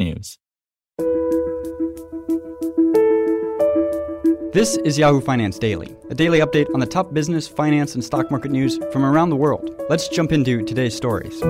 technews. This is Yahoo Finance Daily, a daily update on the top business, finance, and stock market news from around the world. Let's jump into today's stories.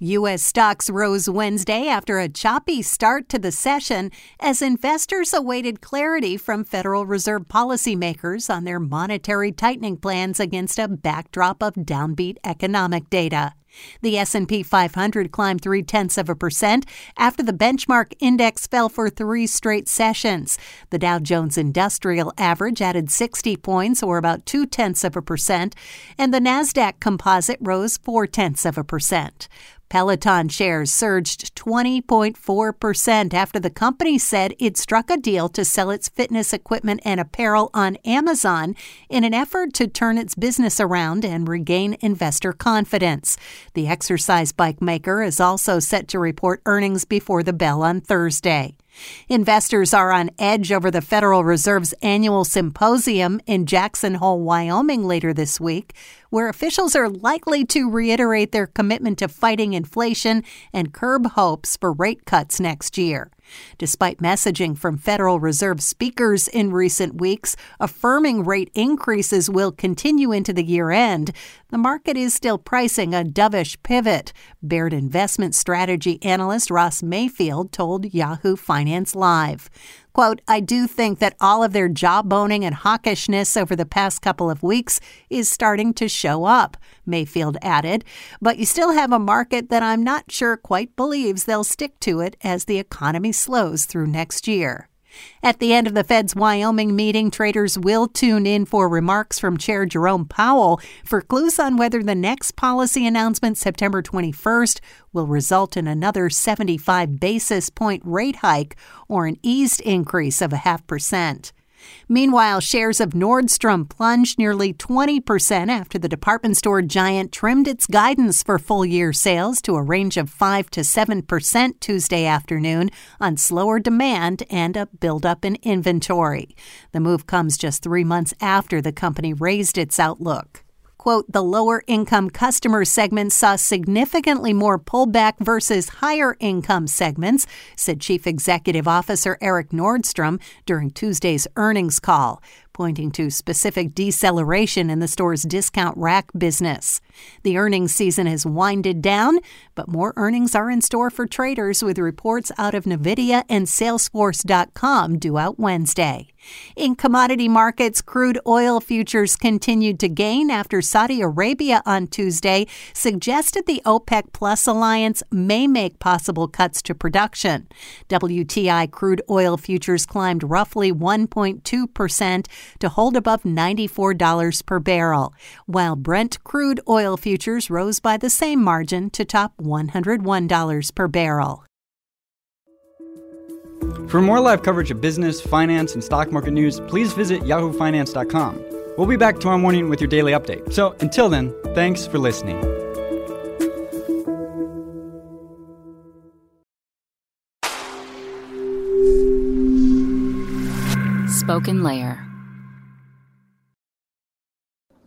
U.S. stocks rose Wednesday after a choppy start to the session as investors awaited clarity from Federal Reserve policymakers on their monetary tightening plans against a backdrop of downbeat economic data. The S&P 500 climbed three tenths of a percent after the benchmark index fell for three straight sessions. The Dow Jones Industrial Average added 60 points, or about two tenths of a percent, and the Nasdaq Composite rose four tenths of a percent. Peloton shares surged 20.4% after the company said it struck a deal to sell its fitness equipment and apparel on Amazon in an effort to turn its business around and regain investor confidence. The exercise bike maker is also set to report earnings before the bell on Thursday. Investors are on edge over the Federal Reserve's annual symposium in Jackson Hole, Wyoming later this week, where officials are likely to reiterate their commitment to fighting inflation and curb hopes for rate cuts next year. Despite messaging from Federal Reserve speakers in recent weeks affirming rate increases will continue into the year end, the market is still pricing a dovish pivot. Baird investment strategy analyst Ross Mayfield told Yahoo Finance Live. Quote, I do think that all of their jawboning and hawkishness over the past couple of weeks is starting to show up, Mayfield added. But you still have a market that I'm not sure quite believes they'll stick to it as the economy slows through next year. At the end of the Fed's Wyoming meeting, traders will tune in for remarks from Chair Jerome Powell for clues on whether the next policy announcement, September 21st, will result in another 75 basis point rate hike or an eased increase of a half percent. Meanwhile, shares of Nordstrom plunged nearly 20% after the department store giant trimmed its guidance for full year sales to a range of 5 to 7% Tuesday afternoon on slower demand and a buildup in inventory. The move comes just three months after the company raised its outlook quote, the lower income customer segment saw significantly more pullback versus higher income segments, said Chief Executive Officer Eric Nordstrom during Tuesday's earnings call pointing to specific deceleration in the store's discount rack business. The earnings season has winded down, but more earnings are in store for traders with reports out of Nvidia and Salesforce.com due out Wednesday. In commodity markets, crude oil futures continued to gain after Saudi Arabia on Tuesday suggested the OPEC Plus alliance may make possible cuts to production. WTI crude oil futures climbed roughly 1.2% to hold above $94 per barrel, while Brent crude oil futures rose by the same margin to top $101 per barrel. For more live coverage of business, finance, and stock market news, please visit yahoofinance.com. We'll be back tomorrow morning with your daily update. So until then, thanks for listening. SpokenLayer.